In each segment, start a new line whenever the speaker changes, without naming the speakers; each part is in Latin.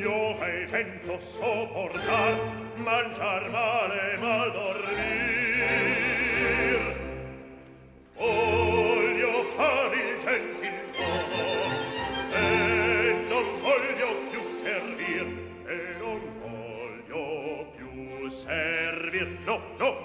io e vento sopportar mangiar male mal dormir voglio far il gentil uomo e non voglio più servir e non voglio più servir. No no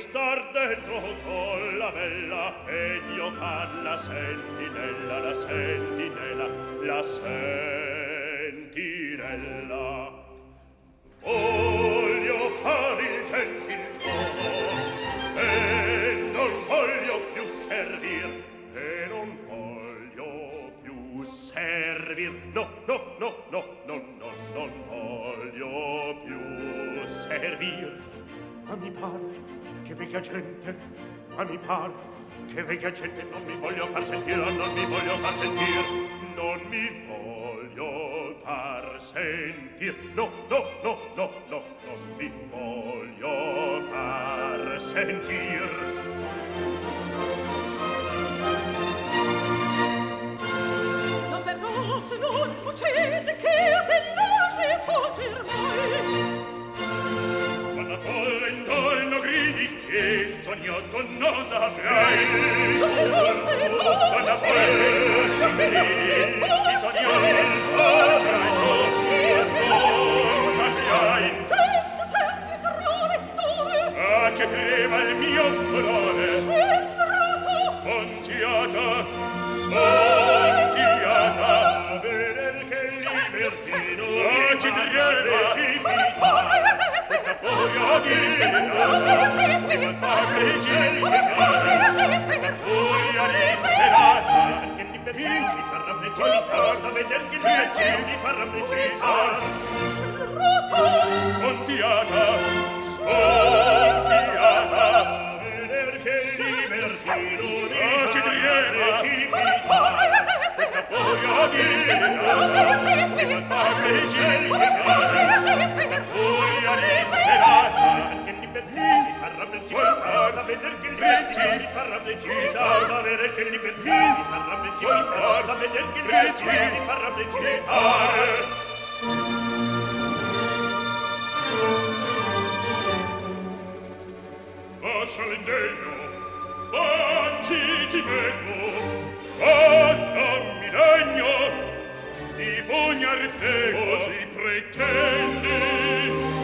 star dentro con la bella ed io fan
la sentinella la sentinella la sentinella. Voglio fare il gentil
modo e non voglio più servir e non voglio più servir. No no no no no no non voglio più servir. A mi pare vecchia gente, ma mi par che vecchia gente non mi voglio far sentire, non mi voglio far sentire, non mi voglio far sentire, no, no, no, no, no, non mi voglio far sentir. se non uccide che te lasci fuggir mai la folla intorno gridi che sogno con connosa avrai la folla gridi che sogno con connosa avrai. Ah che trema il mio cuore scelerato sponziata sponziata Questa furia di Questa furia di Questa furia di paraplegita da vedere che li perfini paraplegita da vedere che li perfini paraplegita Lascia l'indegno, vanti ti prego, mi degno di pugnar te Così pretendi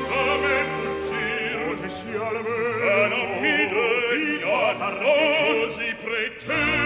da me fuggir, che sia la me, ma non mi
degno, They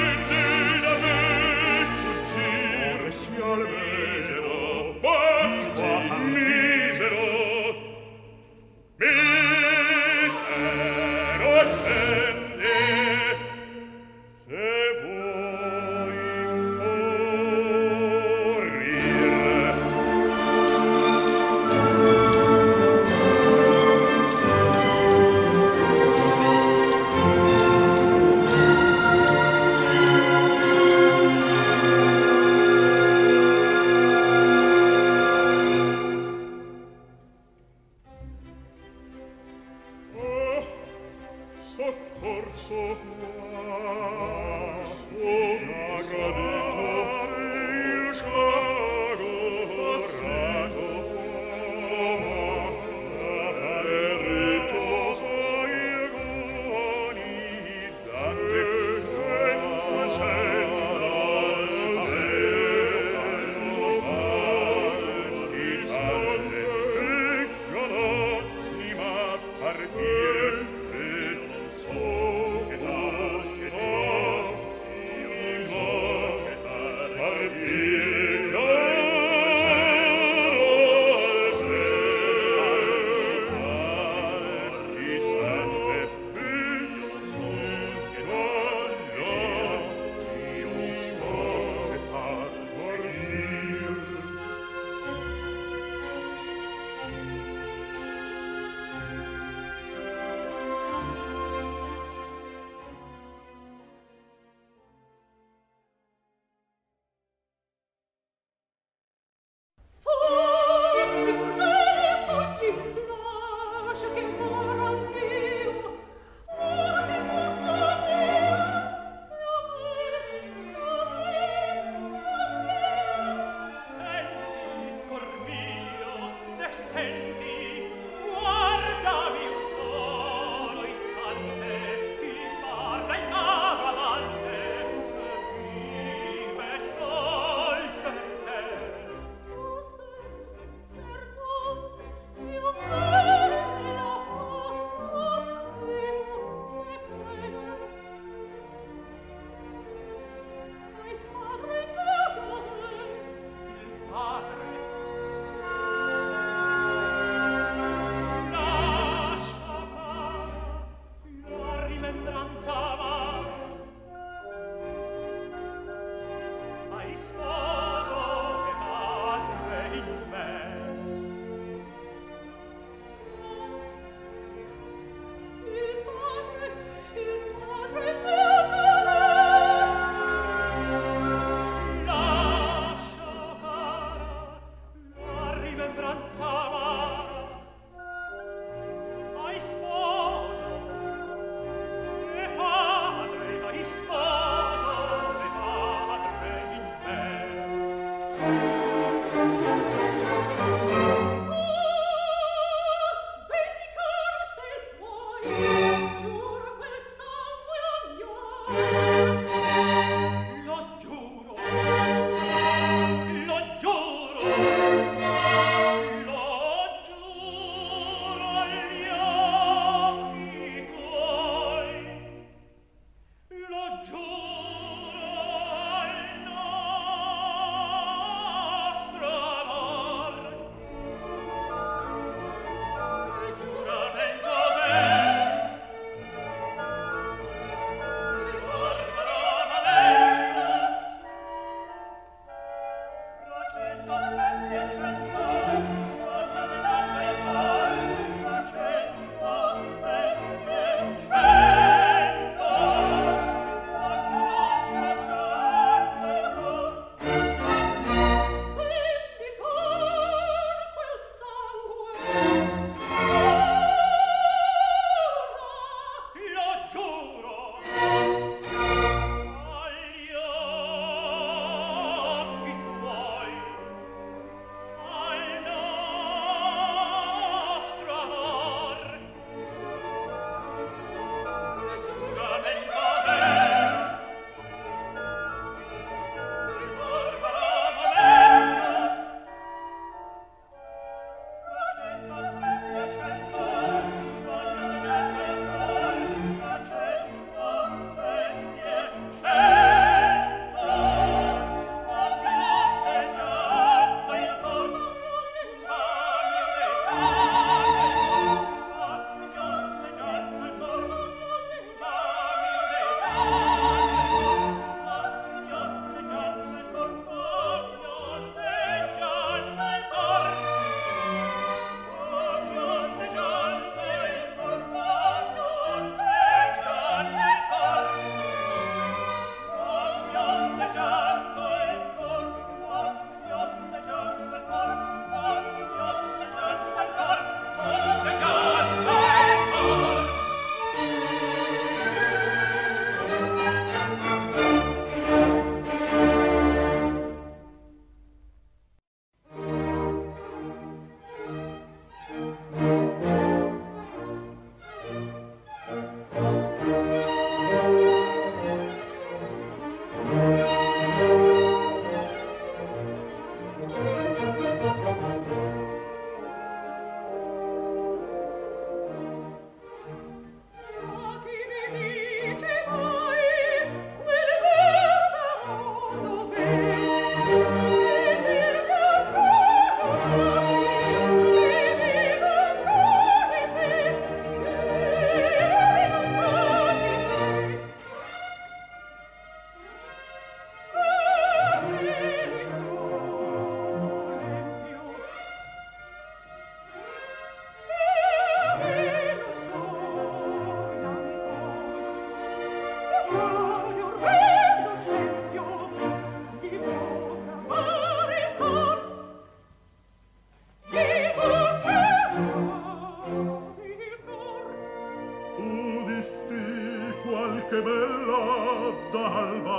dal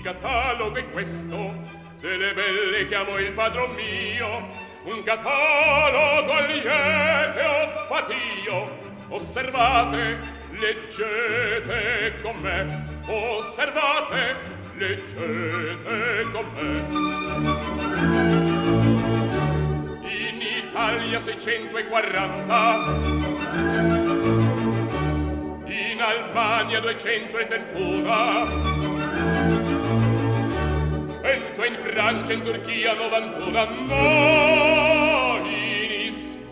il
catalogo è questo delle belle che amo il padron mio, un catalogo liete ho fatto io. Osservate, leggete con me, osservate, leggete con me. In Italia 640 in Albania 231 100 in Francia, in Turchia, 91 a in Ispania.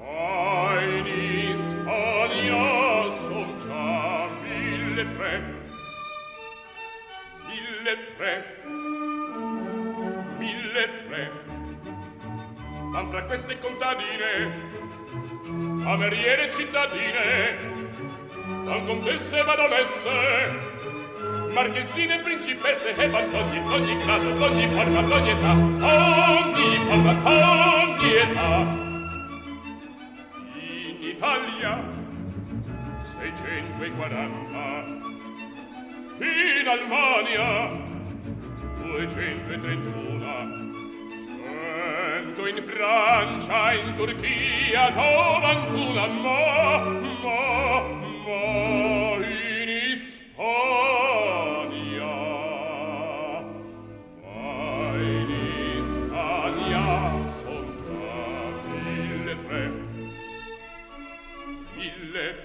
Ma in Ispania son già mille tre, mille tre, mille tre. Ma fra queste contadine, cameriere cittadine, van contesse e badonesse, marchesine principesse e d'ogni, d'ogni grado, d'ogni forma, d'ogni età, ogni forma, ogni età. In Italia, 640, in Almania, 231, Cento in Francia, in Turchia, novantuno, ma, ma, ma in Ispania.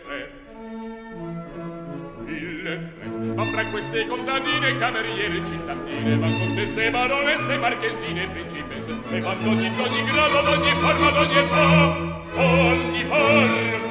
tre mille tre ma fra queste contadine cameriere cittadine ma contesse baronesse marchesine principesse e vanno ogni ogni grado d'ogni forma d'ogni età ogni forma d'ogni età.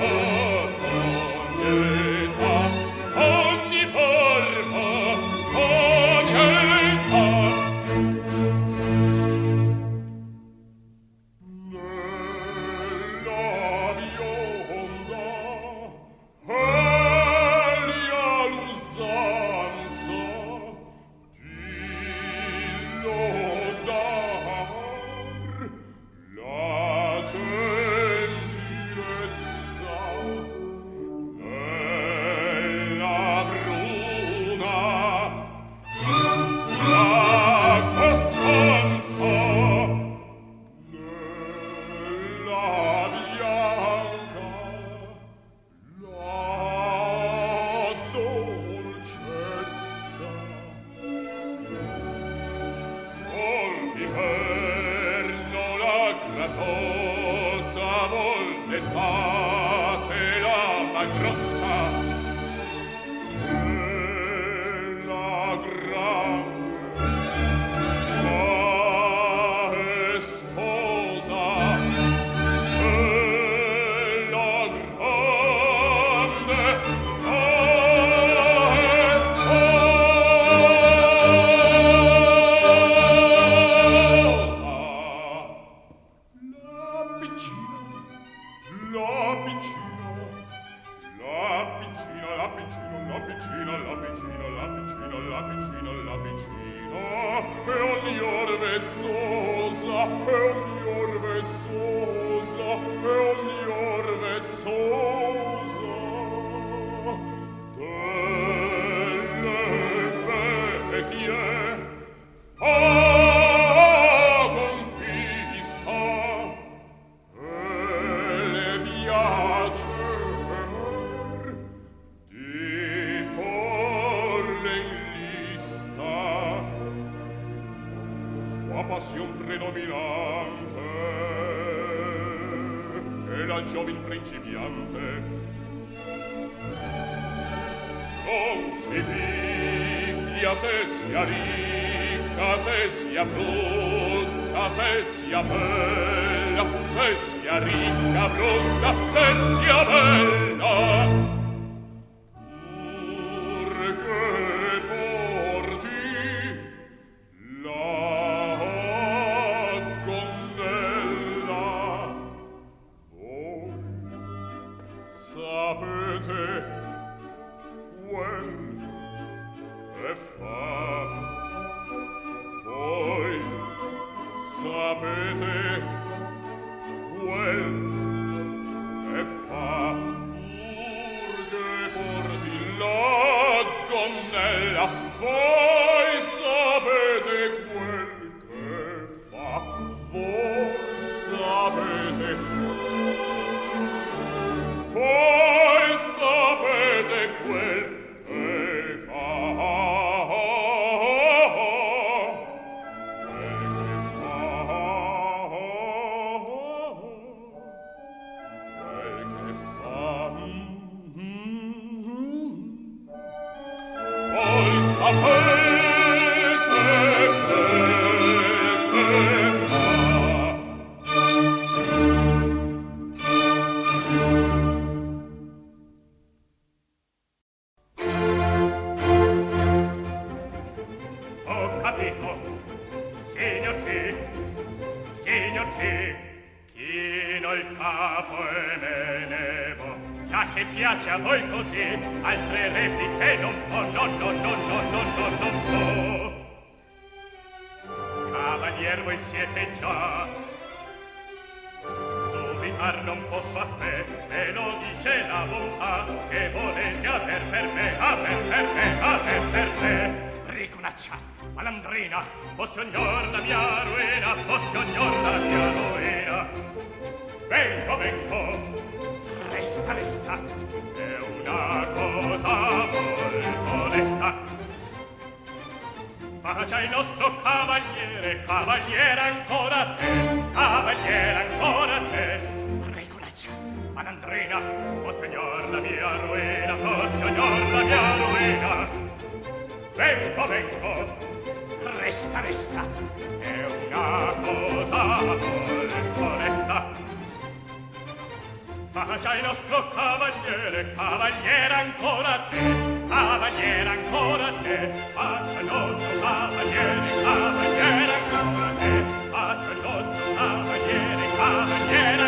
la gonnella voi oh Signor, la mia ruina, oh Signor, la mia ruina. Vengo, vengo, resta, resta, è una cosa molto onesta. Faccia il nostro cavaliere,
cavaliere ancora
a te, cavaliere ancora a te, faccia il nostro cavaliere, cavaliere ancora a te, faccia il nostro cavaliere, cavaliere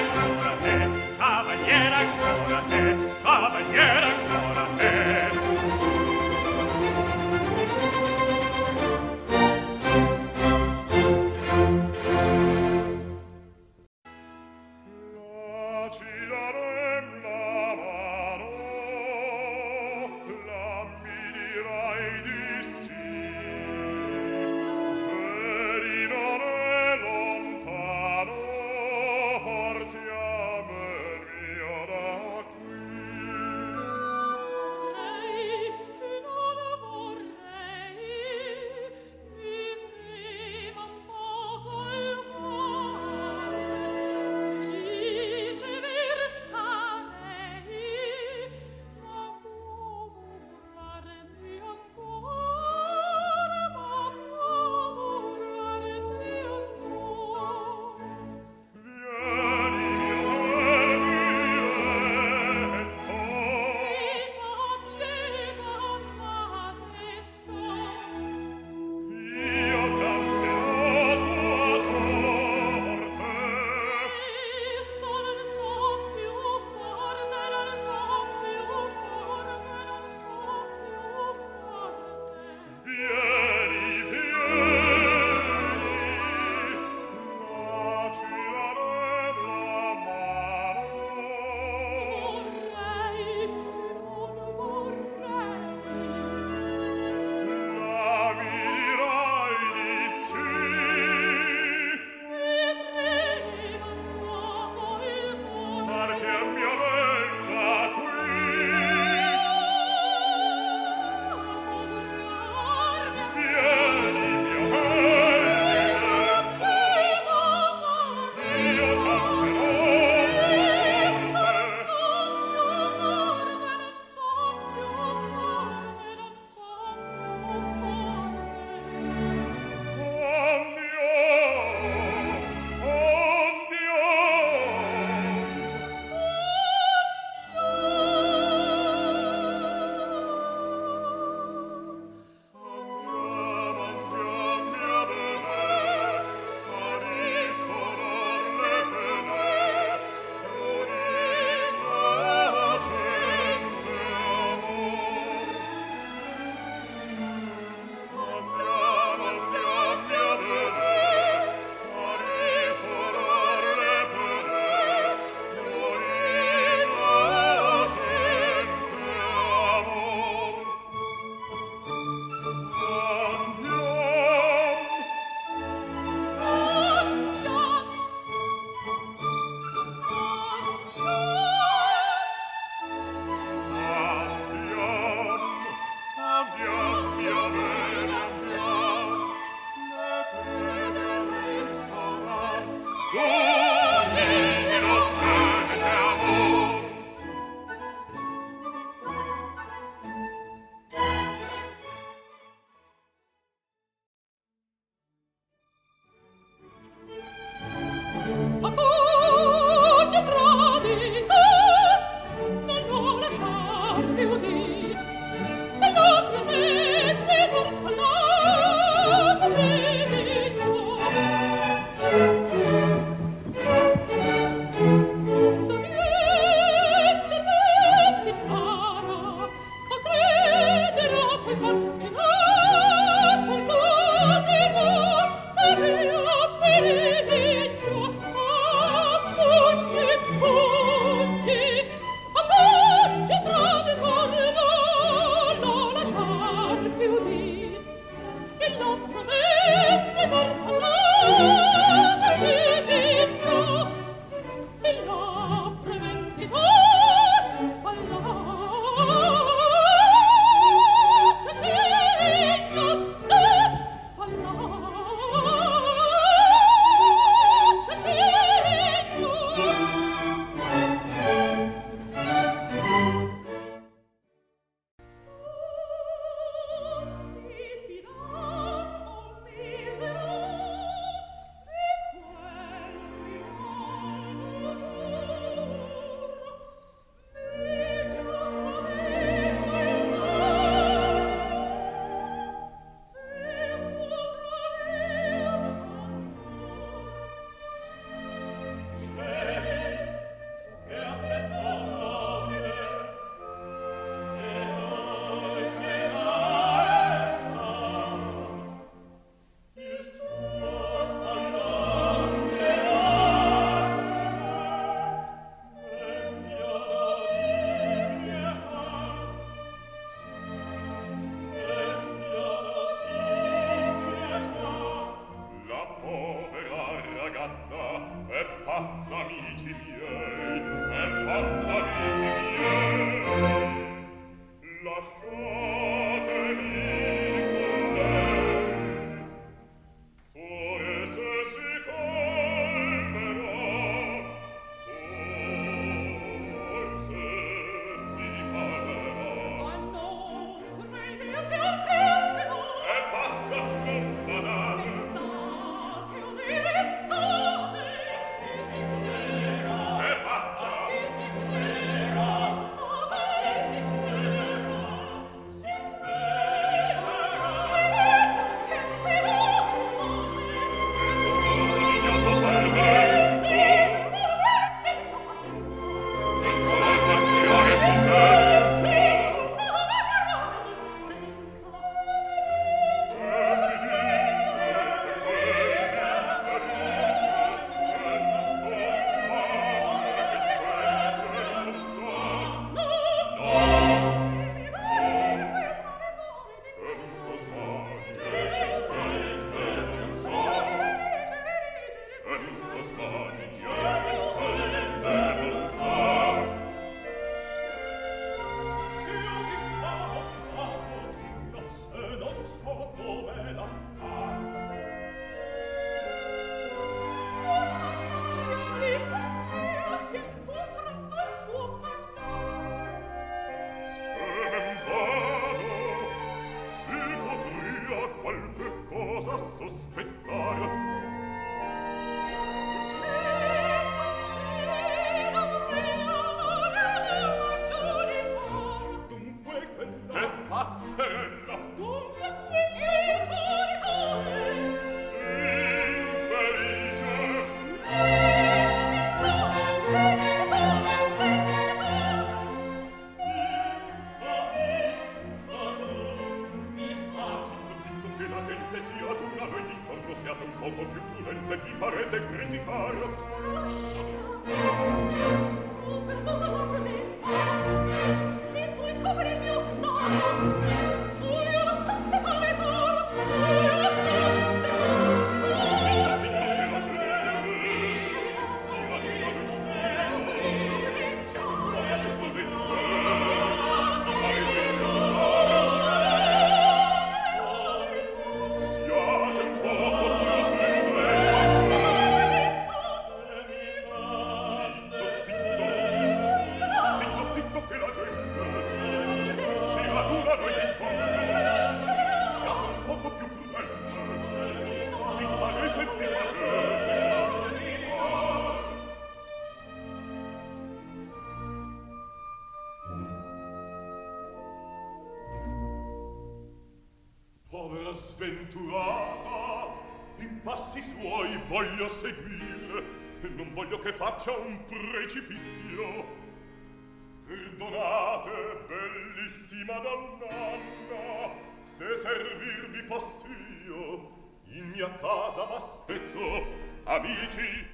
io in mia casa m'aspetto amici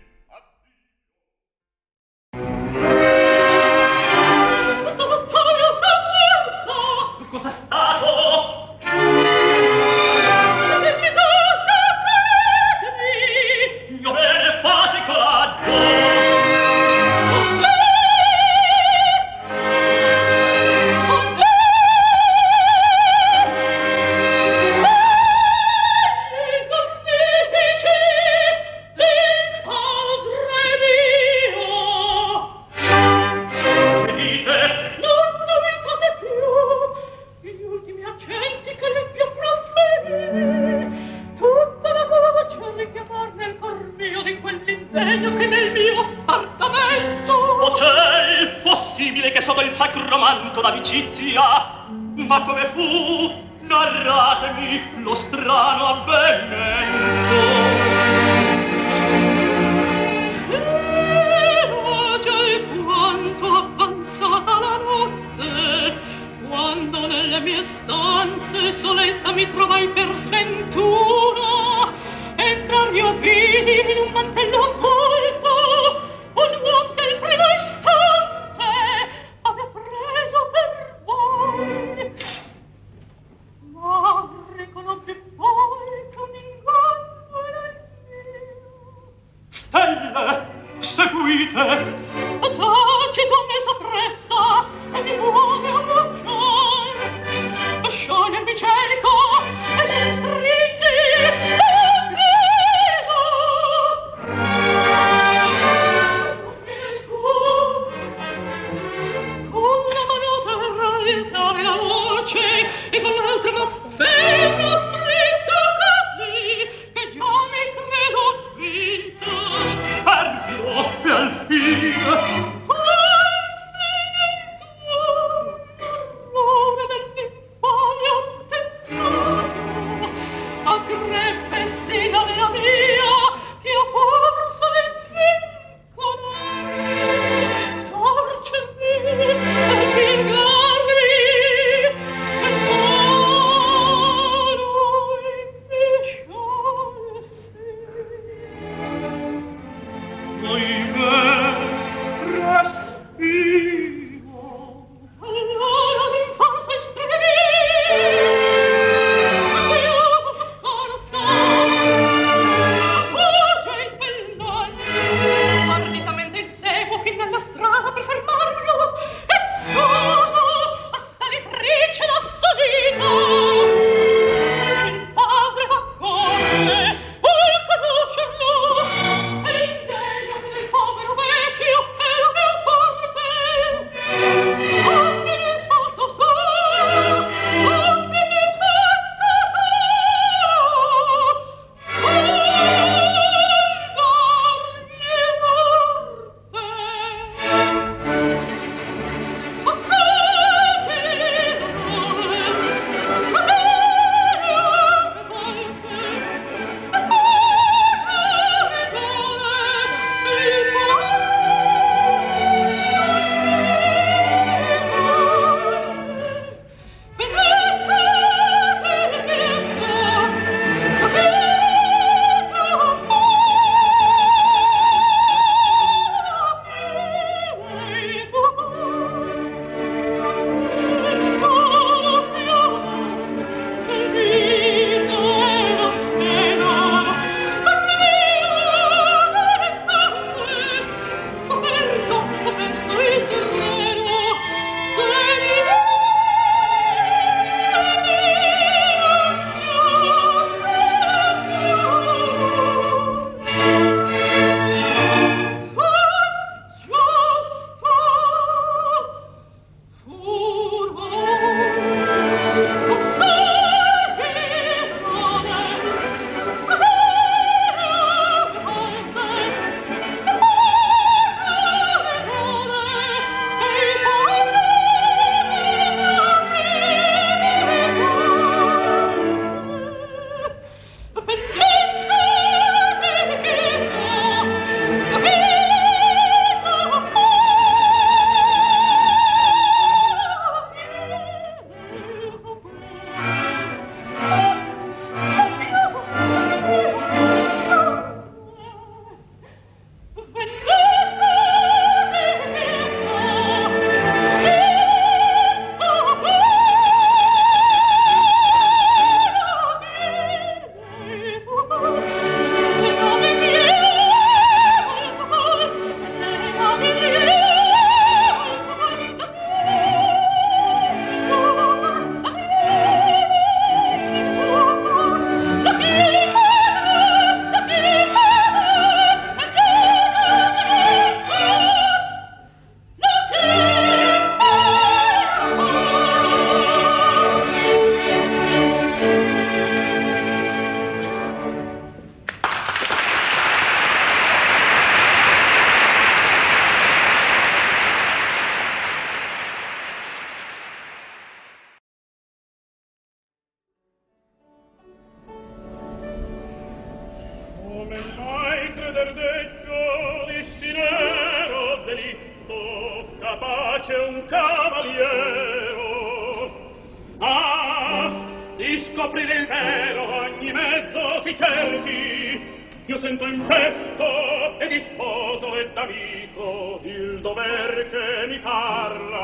mi parla.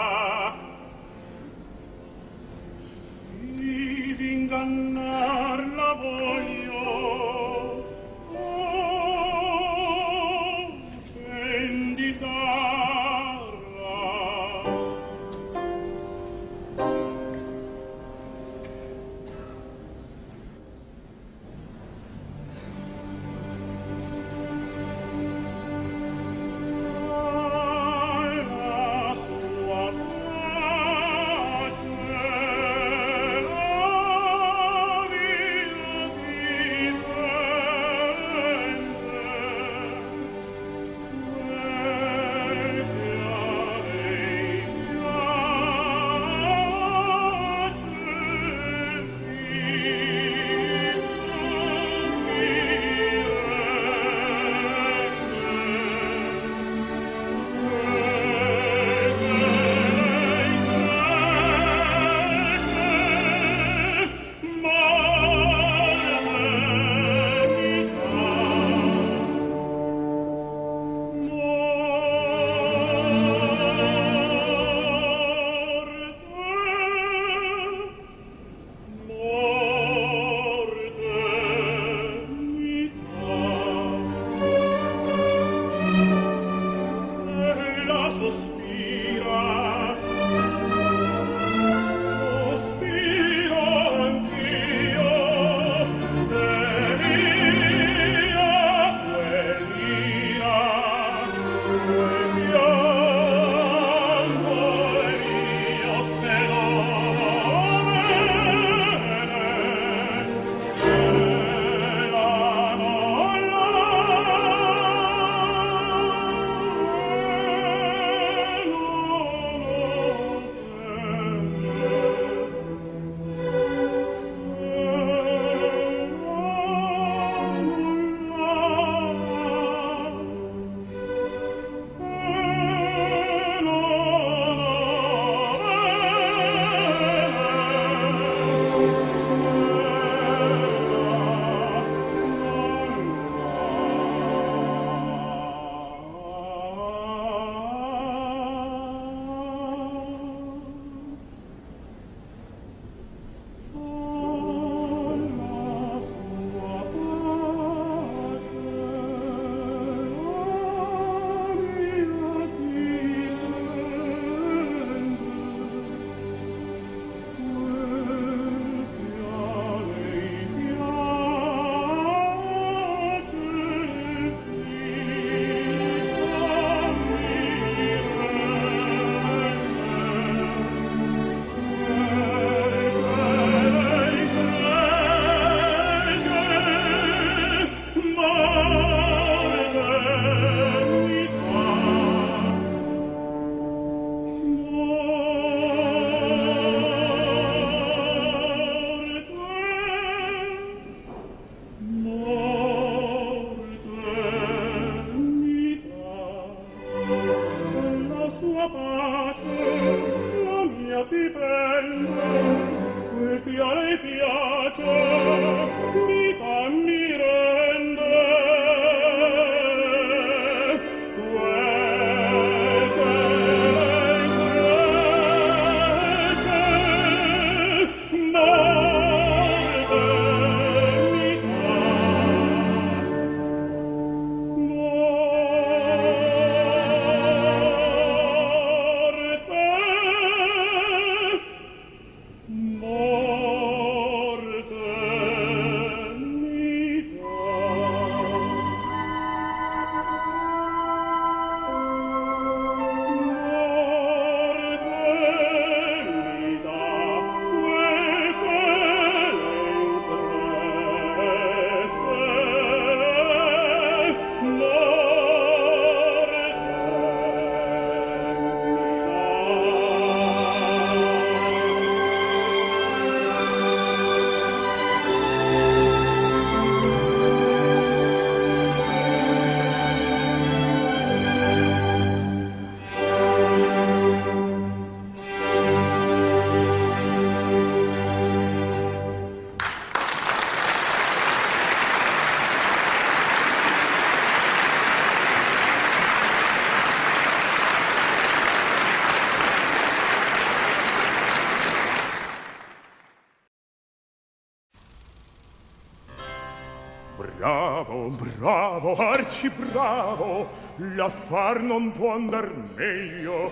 bravo, bravo, arci bravo, l'affar non può andar meglio.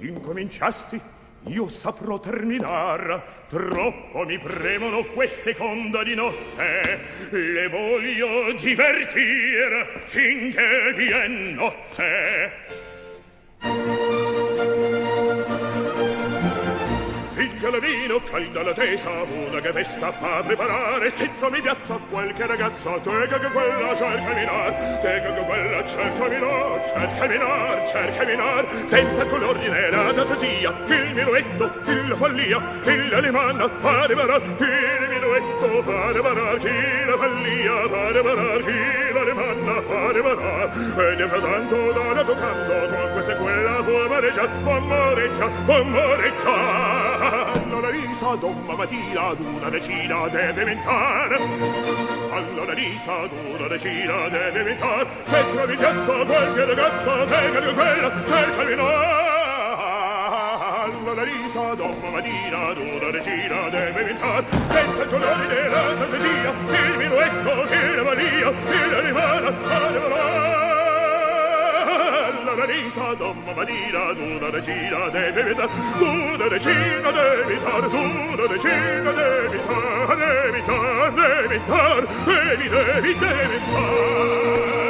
Incominciasti, io saprò terminar, troppo mi premono queste conda di notte, le voglio divertir finché vien notte. al vino, calda la tesa, una che festa fa preparare, se trovi piazza qualche ragazza, te che quella cerca minar, te che quella cerca minar, cerca minar, cerca minar, senza color di nera il minuetto, il follia, il alemanna, arriverà, il petto fare barar chi la fallia fare barar chi la remanna fare barar e ne fa tanto da la toccando con questa quella fu amareggia amareggia amareggia allora risa domma mattina ad una decina deve mentar. Allora risa ad una decina deve mentar. Se trovi piazza qualche ragazza te carico quella cercami noi donna la risa, domma Marina, d'una regina deve vintar, senza colori della strategia, il minuetto, la valia, il rimana arriverà. La risa, domma Marina, d'una regina deve vintar, d'una regina deve vintar, d'una regina deve vintar, deve vintar, deve vintar, devi, devi, devi vintar.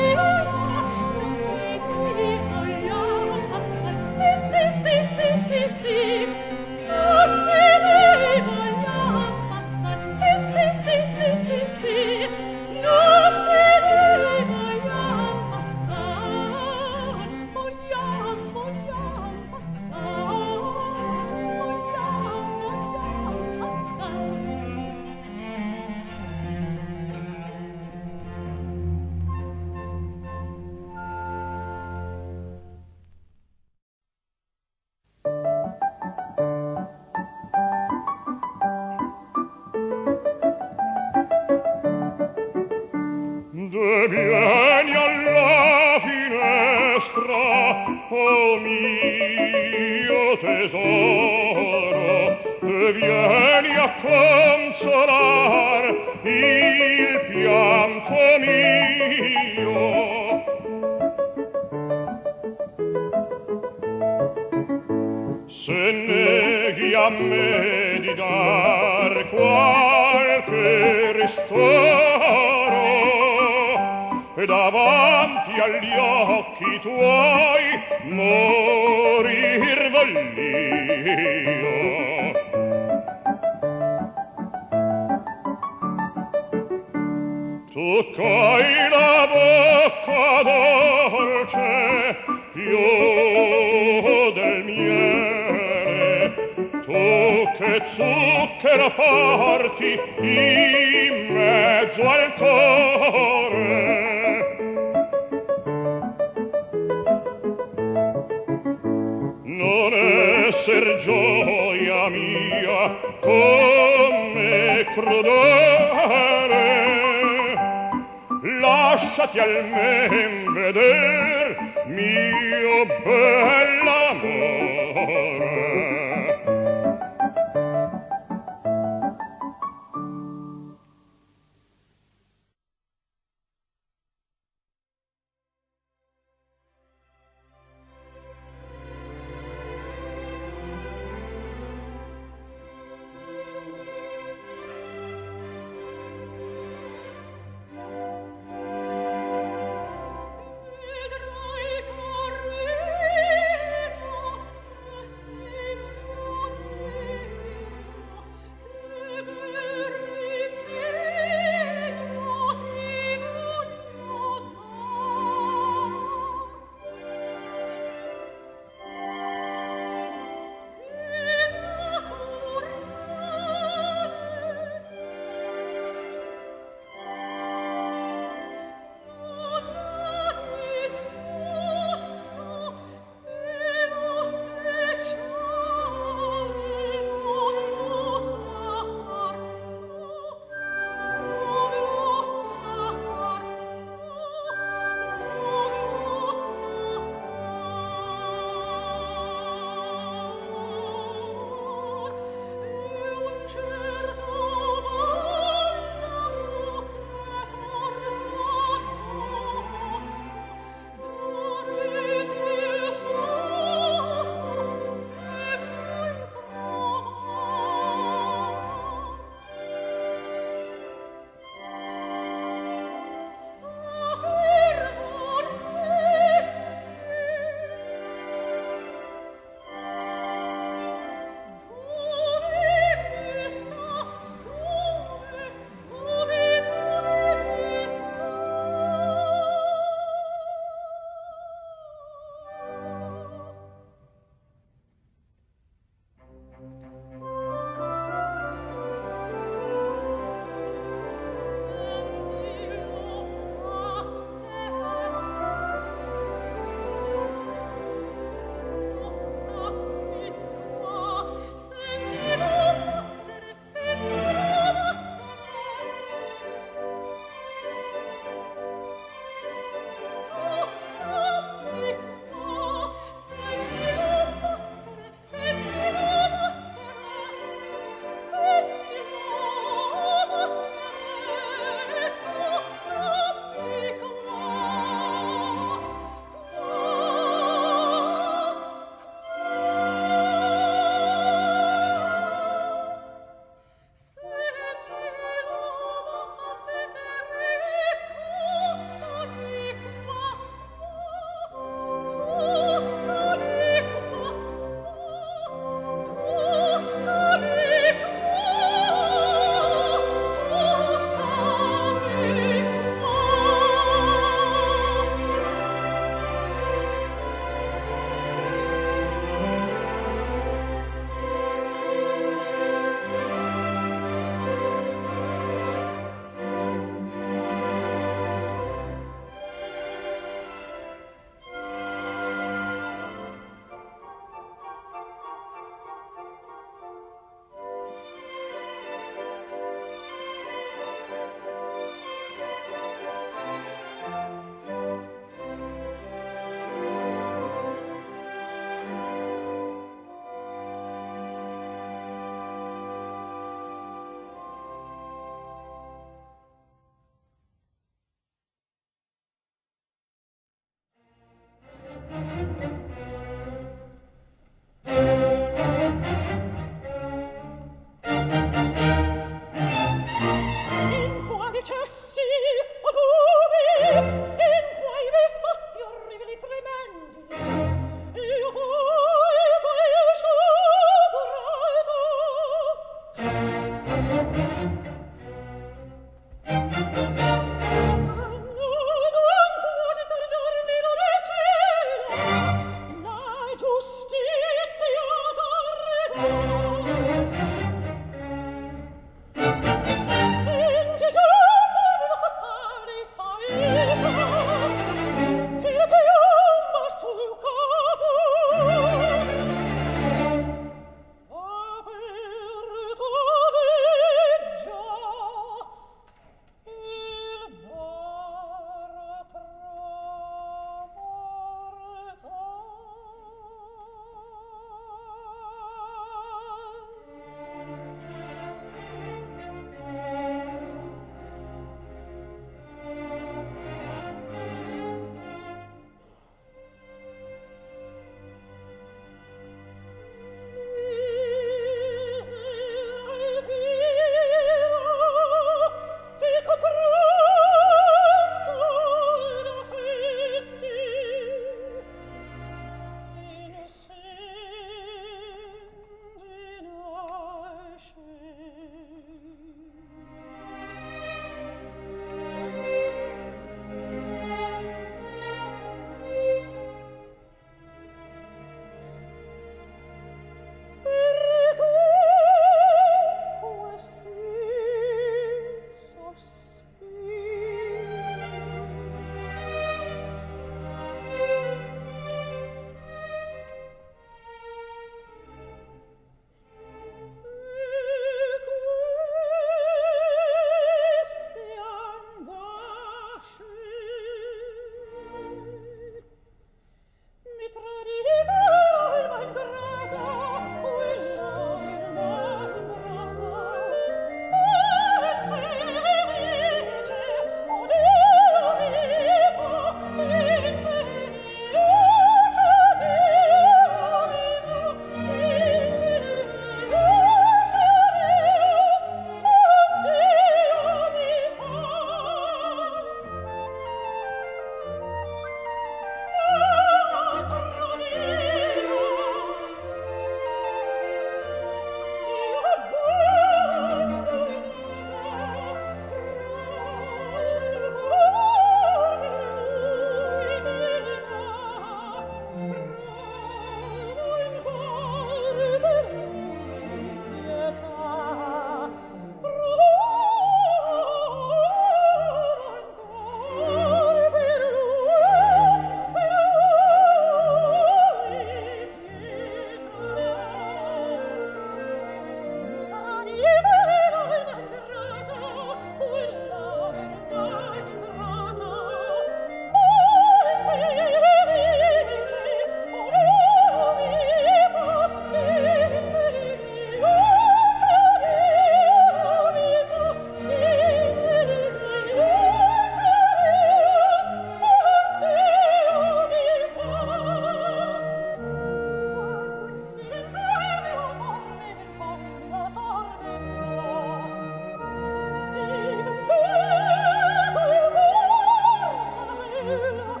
Stille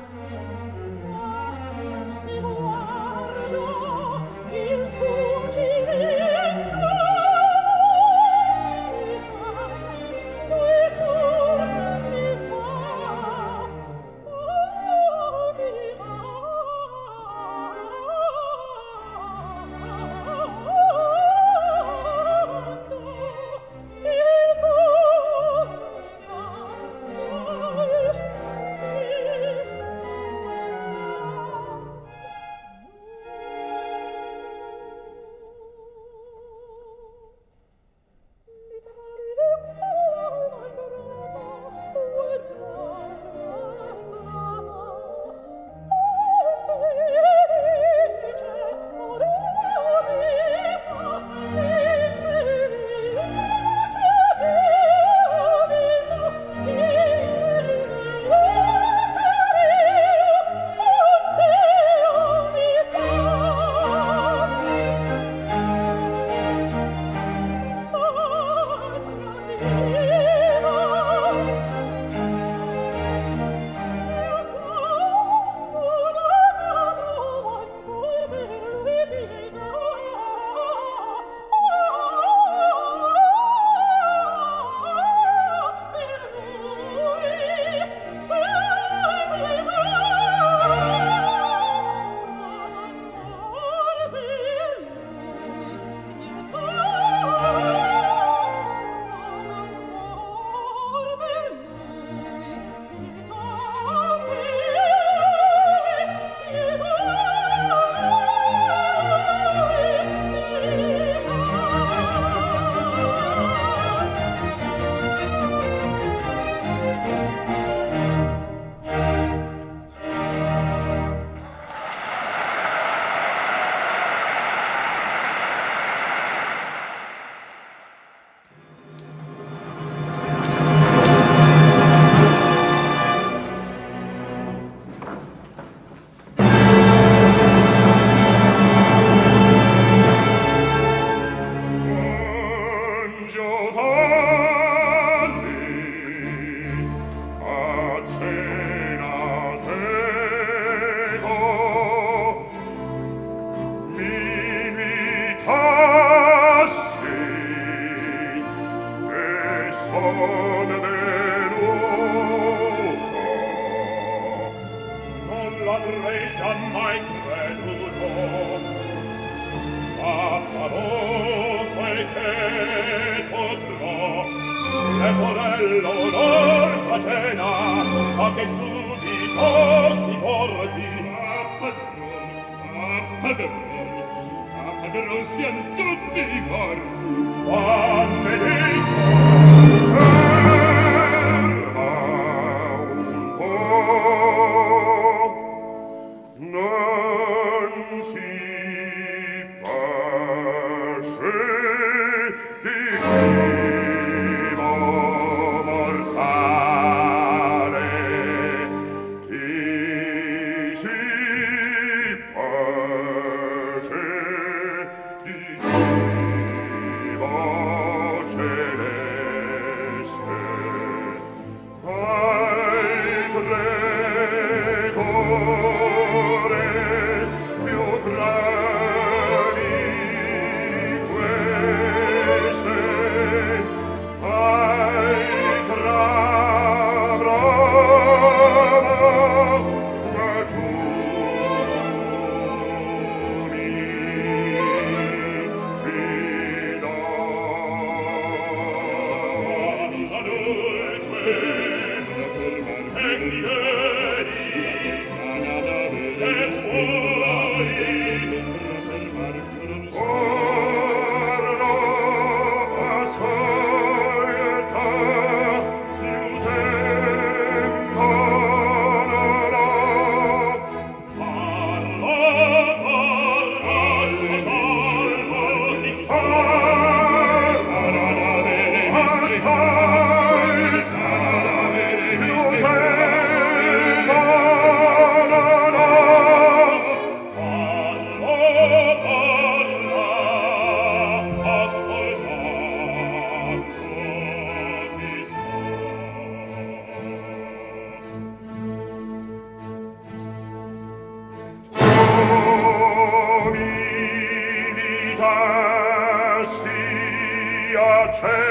chair.